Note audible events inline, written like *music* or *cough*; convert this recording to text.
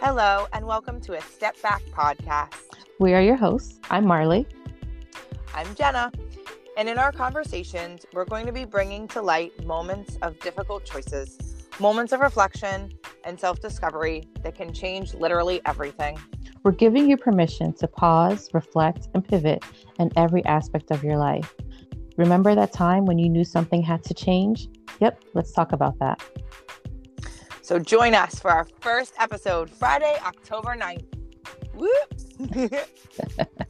Hello, and welcome to a Step Back podcast. We are your hosts. I'm Marley. I'm Jenna. And in our conversations, we're going to be bringing to light moments of difficult choices, moments of reflection and self discovery that can change literally everything. We're giving you permission to pause, reflect, and pivot in every aspect of your life. Remember that time when you knew something had to change? Yep, let's talk about that. So join us for our first episode, Friday, October 9th. Woo! *laughs*